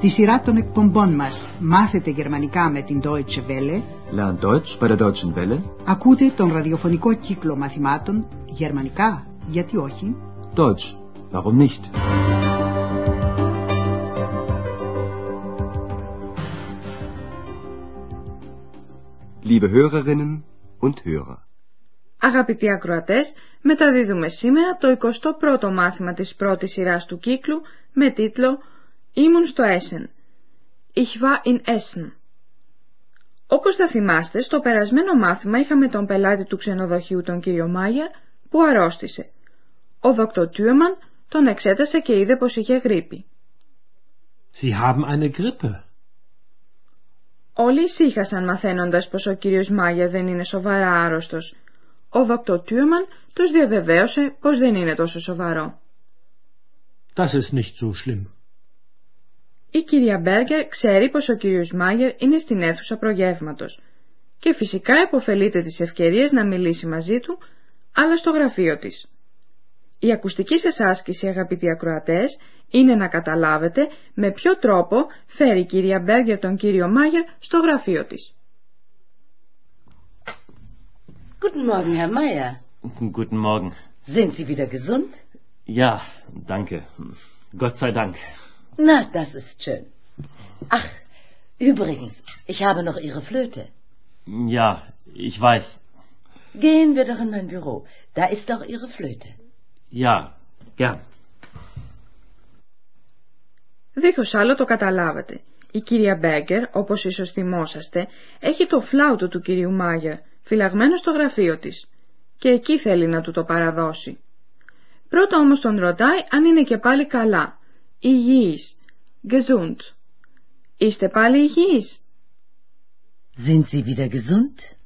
Στη σειρά των εκπομπών μας «Μάθετε γερμανικά με την Deutsche Welle» Lern Deutsch bei der Deutschen Welle. ακούτε τον ραδιοφωνικό κύκλο μαθημάτων «Γερμανικά, γιατί όχι» Deutsch, warum nicht? Liebe Hörerinnen und Hörer, Αγαπητοί ακροατές, μεταδίδουμε σήμερα το 21ο μάθημα της πρώτης σειράς του κύκλου με τίτλο «Ήμουν στο Essen». Ich war in Essen. Όπως θα θυμάστε, στο περασμένο μάθημα είχαμε τον πελάτη του ξενοδοχείου τον κύριο Μάγερ που αρρώστησε. Ο δόκτωρ Τιούμαν τον εξέτασε και είδε πως είχε γρήπη. Sie haben eine Grippe. Όλοι ησύχασαν μαθαίνοντας πως ο κύριος Μάγερ δεν είναι σοβαρά άρρωστος. Ο δόκτωρ Τιούμαν τους διαβεβαίωσε πως δεν είναι τόσο σοβαρό. Das ist nicht so schlimm. Η κυρία Μπέργκερ ξέρει πως ο κύριος Μάγερ είναι στην αίθουσα προγεύματος και φυσικά υποφελείται τις ευκαιρίες να μιλήσει μαζί του, αλλά στο γραφείο της. Η ακουστική σας άσκηση, αγαπητοί ακροατές, είναι να καταλάβετε με ποιο τρόπο φέρει η κυρία Μπέργκερ τον κύριο Μάγερ στο γραφείο της. Guten Morgen, Herr Meier. Guten Morgen. Sind Sie wieder gesund? Ja, danke. Gott sei Dank. Na, das ist schön. Ach, übrigens, ich habe noch Ihre Flöte. Ja, ich weiß. Gehen wir doch in mein Büro. Da ist doch Ihre Flöte. Ja, gern. Δίχως άλλο το καταλάβατε. Η κυρία Μπέγκερ, όπως ίσως θυμόσαστε, έχει το φλάουτο του κυρίου Μάγερ φυλαγμένο στο γραφείο της και εκεί θέλει να του το παραδώσει. Πρώτα όμως τον ρωτάει αν είναι και πάλι καλά, υγιής, gesund. Είστε πάλι υγιείς. Sind Sie wieder gesund?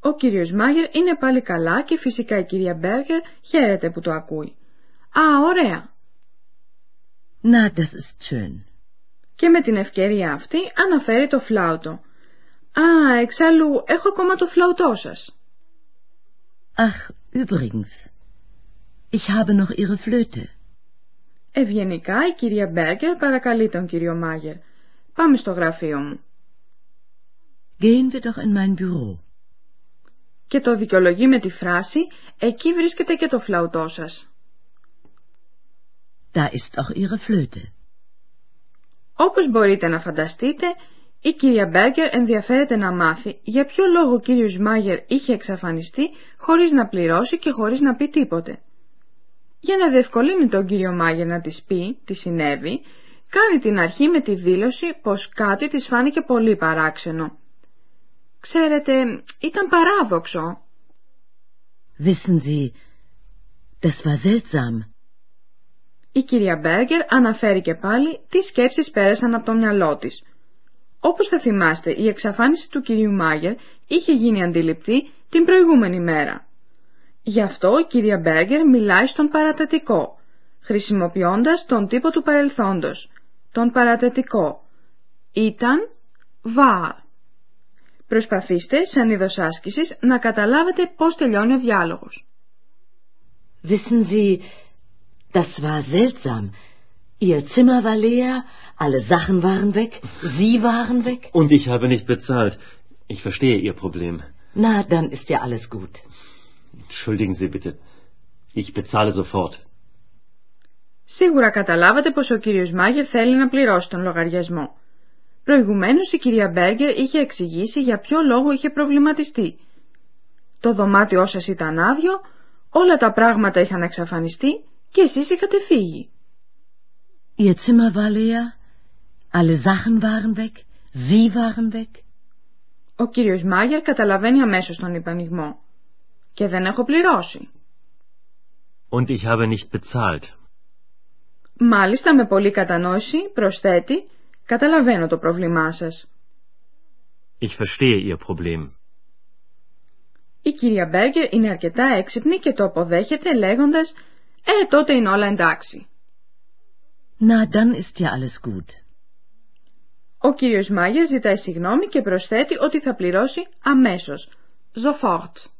Ο κύριος Μάγερ είναι πάλι καλά και φυσικά η κυρία Μπέργκερ χαίρεται που το ακούει. Α, ωραία. Na, das ist schön. Και με την ευκαιρία αυτή αναφέρει το φλάουτο. Α, εξάλλου έχω ακόμα το φλαουτό σας. Ach, übrigens, ich habe noch Ihre Flöte. Ευγενικά η κυρία Μπέργκερ παρακαλεί τον κύριο Μάγερ. Πάμε στο γραφείο μου. Gehen wir doch in mein Büro. Και το δικαιολογεί με τη φράση «Εκεί βρίσκεται και το φλαουτό σας». Da ist auch Ihre Flöte. Όπως μπορείτε να φανταστείτε, η κυρία Μπέργκερ ενδιαφέρεται να μάθει για ποιο λόγο ο κύριος Μάγερ είχε εξαφανιστεί χωρίς να πληρώσει και χωρίς να πει τίποτε. Για να διευκολύνει τον κύριο Μάγερ να της πει τι συνέβη, κάνει την αρχή με τη δήλωση πως κάτι της φάνηκε πολύ παράξενο. Ξέρετε, ήταν παράδοξο. Wissen Sie, das war seltsam. Η κυρία Μπέργκερ αναφέρει και πάλι τι σκέψεις πέρασαν από το μυαλό της. Όπως θα θυμάστε, η εξαφάνιση του κυρίου Μάγερ είχε γίνει αντιληπτή την προηγούμενη μέρα. Γι' αυτό η κυρία Μπέργκερ μιλάει στον παρατετικό, χρησιμοποιώντας τον τύπο του παρελθόντος, τον παρατετικό. Ήταν war. Προσπαθήστε, σαν είδος άσκησης, να καταλάβετε πώς τελειώνει ο διάλογος. Wissen Sie, das war seltsam. Ihr Zimmer war leer, alle Sachen waren weg, Sie waren weg. Und ich habe nicht bezahlt. Ich verstehe Ihr Problem. Na, dann ist ja alles gut. Entschuldigen Sie bitte. Ich bezahle sofort. Σίγουρα καταλάβατε πως ο κύριος Μάγερ θέλει να πληρώσει τον λογαριασμό. Προηγουμένως η κυρία Μπέργκερ είχε εξηγήσει για ποιο λόγο είχε προβληματιστεί. Το δωμάτιό σας ήταν άδειο, όλα τα πράγματα είχαν εξαφανιστεί και εσείς είχατε φύγει. Ihr Zimmer war leer, alle Sachen waren weg, Sie waren weg. Ο κύριος Μάγερ καταλαβαίνει αμέσως τον υπανοιγμό. Και δεν έχω πληρώσει. Und ich habe nicht bezahlt. Μάλιστα με πολύ κατανόηση προσθέτει «Καταλαβαίνω το πρόβλημά σας». Ich verstehe Ihr Problem. Η κυρία Μπέργκερ είναι αρκετά έξυπνη και το αποδέχεται λέγοντας «Ε, τότε είναι όλα εντάξει». Na, dann ist ja alles gut. Ο κύριος Μάγερ ζητάει συγγνώμη και προσθέτει ότι θα πληρώσει αμέσως. Sofort.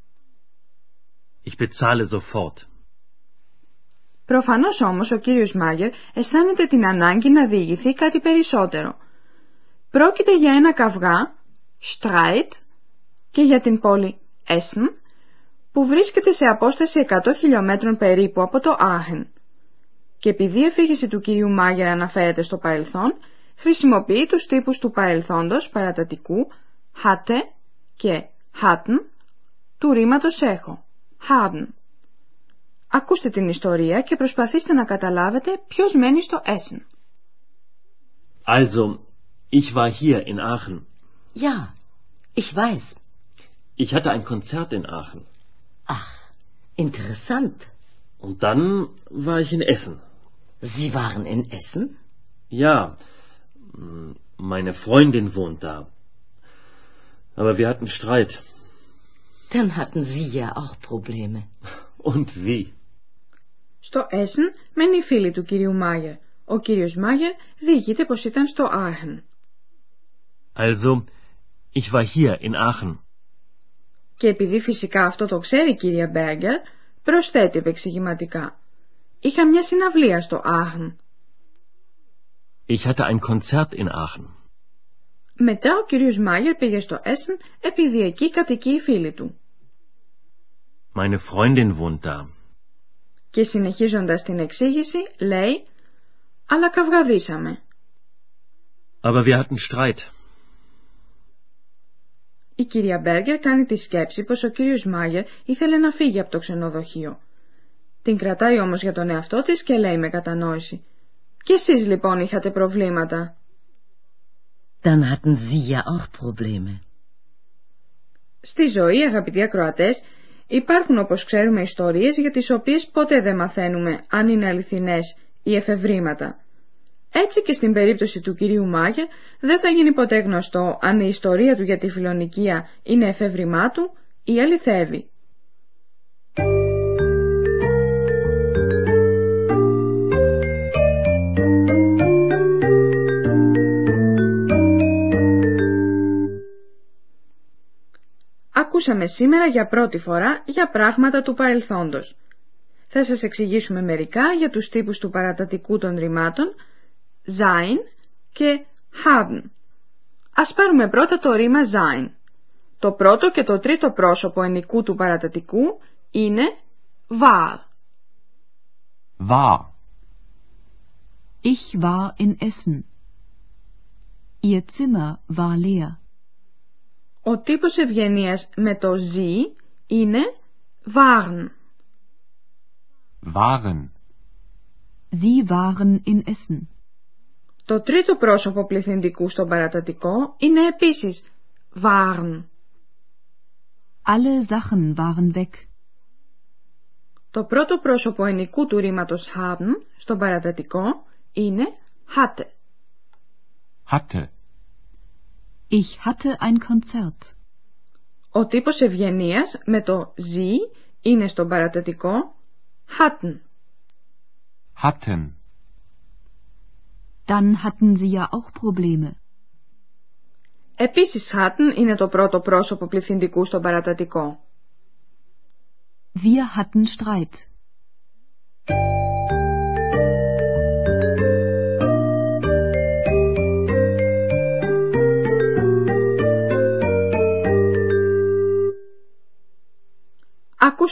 Ich bezahle sofort. Προφανώς όμως ο κύριος Μάγερ αισθάνεται την ανάγκη να διηγηθεί κάτι περισσότερο. Πρόκειται για ένα καυγά, Streit, και για την πόλη Essen, που βρίσκεται σε απόσταση 100 χιλιόμετρων περίπου από το Άχεν. Και επειδή η αφήγηση του κυρίου Μάγερ αναφέρεται στο παρελθόν, χρησιμοποιεί τους τύπους του παρελθόντος παρατατικού hatte και hatten του ρήματος έχω, haben. Ακούστε την ιστορία και προσπαθήστε να καταλάβετε ποιος μένει στο Essen. Also, ich war hier in Aachen. Ja, ich weiß. Ich hatte ein Konzert in Aachen. Ach, interessant. Und dann war ich in Essen. Sie waren in Essen? Ja, meine Freundin wohnt da. Aber wir hatten Streit. Dann hatten Sie ja auch Probleme. Und wie? Στο Essen μένει η φίλη του κυρίου Μάγερ. Ο κύριος Μάγερ διηγείται πως ήταν στο Aachen. Also, ich war hier in Aachen. Και επειδή φυσικά αυτό το ξέρει η κυρία Μπέργκερ, προσθέτει επεξηγηματικά. Είχα μια συναυλία στο Aachen. Ich hatte ein Konzert in Aachen. Μετά ο κύριος Μάγερ πήγε στο Essen επειδή εκεί κατοικεί η φίλη του. Meine Freundin wohnt da. Και συνεχίζοντας την εξήγηση λέει «Αλλά καυγαδίσαμε». Aber wir hatten Streit. Η κυρία Μπέργκερ κάνει τη σκέψη πως ο κύριος Μάγερ ήθελε να φύγει από το ξενοδοχείο. Την κρατάει όμως για τον εαυτό της και λέει με κατανόηση «Και εσείς λοιπόν είχατε προβλήματα». Dann hatten Sie ja auch Probleme. Στη ζωή, αγαπητοί ακροατές, υπάρχουν όπως ξέρουμε ιστορίες για τις οποίες ποτέ δεν μαθαίνουμε αν είναι αληθινές ή εφευρήματα. Έτσι και στην περίπτωση του κυρίου Μάγερ δεν θα γίνει ποτέ γνωστό αν η ιστορία του για τη φιλονικία είναι εφεύρημά του ή αληθεύει. Ακούσαμε σήμερα για πρώτη φορά για πράγματα του παρελθόντος. Θα σας εξηγήσουμε μερικά για τους τύπους του παρατατικού των ρημάτων sein και haben. Ας πάρουμε πρώτα το ρήμα sein. Το πρώτο και το τρίτο πρόσωπο ενικού του παρατατικού είναι war. War. Ich war in Essen. Ihr Zimmer war leer. Ο τύπος ευγενίας με το sie είναι waren. Waren. Sie waren in Essen. Το τρίτο πρόσωπο πληθυντικού στον παρατατικό είναι επίσης waren. Alle Sachen waren weg. Το πρώτο πρόσωπο ενικού του ρήματος haben στον παρατατικό είναι hatte. Hatte. Ich hatte ein Konzert. Ο τύπος ευγενίας με το sie είναι στον παρατατικό hatten. Hatten. Dann hatten Sie ja auch Probleme. Επίσης hatten είναι το πρώτο πρόσωπο πληθυντικού στον παρατατικό. Wir hatten Streit.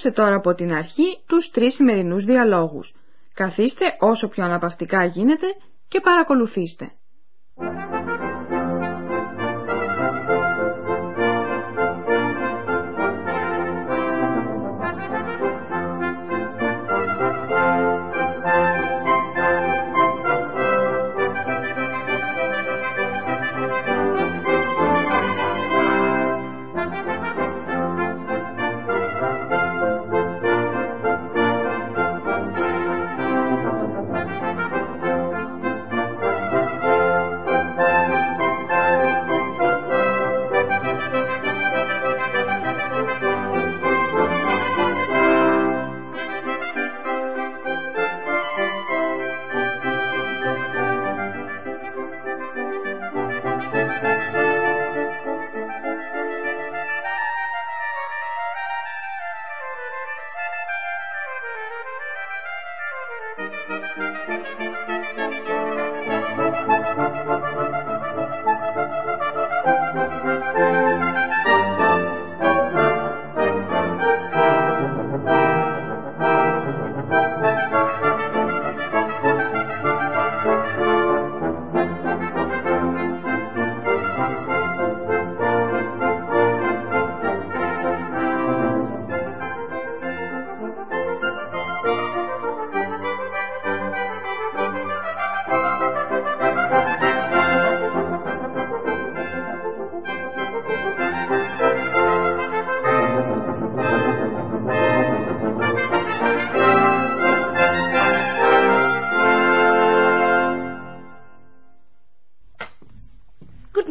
Ακούστε τώρα από την αρχή τους τρεις σημερινούς διαλόγους. Καθίστε όσο πιο αναπαυτικά γίνεται και παρακολουθήστε. Thank you.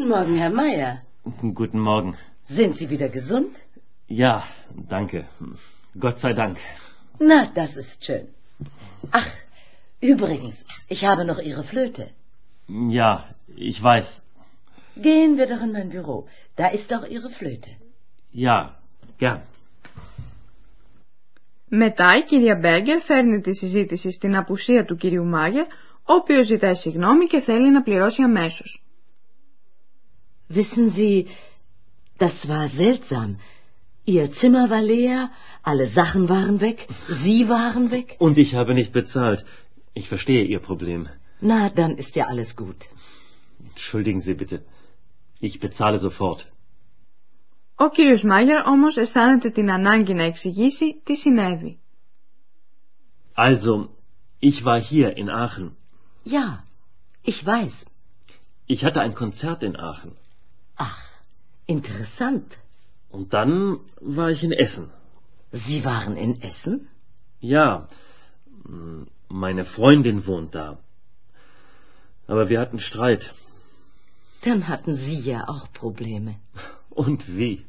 Guten Morgen, Herr Meier. Guten Morgen. Sind Sie wieder gesund? Ja, danke. Gott sei Dank. Na, das ist schön. Ach, übrigens, ich habe noch Ihre Flöte. Ja, ich weiß. Gehen wir doch in mein Büro. Da ist doch Ihre Flöte. Ja, gern. Μετά η κυρία Μπέργκερ φέρνει τη συζήτηση στην απουσία του κυρίου Μάγερ, ο οποίος ζητάει συγγνώμη και θέλει να πληρώσει αμέσως. Wissen Sie, das war seltsam. Ihr Zimmer war leer, alle Sachen waren weg, Sie waren weg. Und ich habe nicht bezahlt. Ich verstehe Ihr Problem. Na, dann ist ja alles gut. Entschuldigen Sie bitte. Ich bezahle sofort. Ο κύριος Μάγερ όμως αισθάνεται την ανάγκη να εξηγήσει τι συνέβη. Also, ich war hier in Aachen. Ja, ich weiß. Ich hatte ein Konzert in Aachen. Ach, interessant. Und dann war ich in Essen. Sie waren in Essen? Ja, m, meine Freundin wohnt da. Aber wir hatten Streit. Dann hatten Sie ja auch Probleme. Und wie?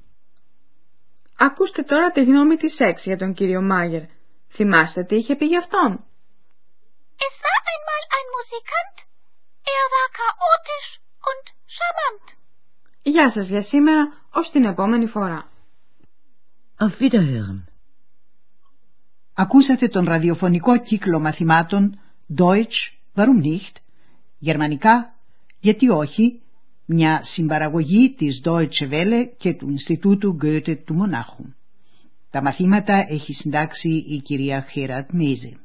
Ακούστε τώρα τη γνώμη της Σεξ για τον κύριο Μάγερ. Θυμάστε τι είχε πει γι' αυτόν. Es war einmal ein Musikant. Er war chaotisch und charmant. Γεια σας για σήμερα, ως την επόμενη φορά. Auf Wiederhören. Ακούσατε τον ραδιοφωνικό κύκλο μαθημάτων Deutsch, warum nicht, γερμανικά, γιατί όχι, μια συμπαραγωγή της Deutsche Welle και του Ινστιτούτου Goethe του Μονάχου. Τα μαθήματα έχει συντάξει η κυρία Χέρατ Μέζε.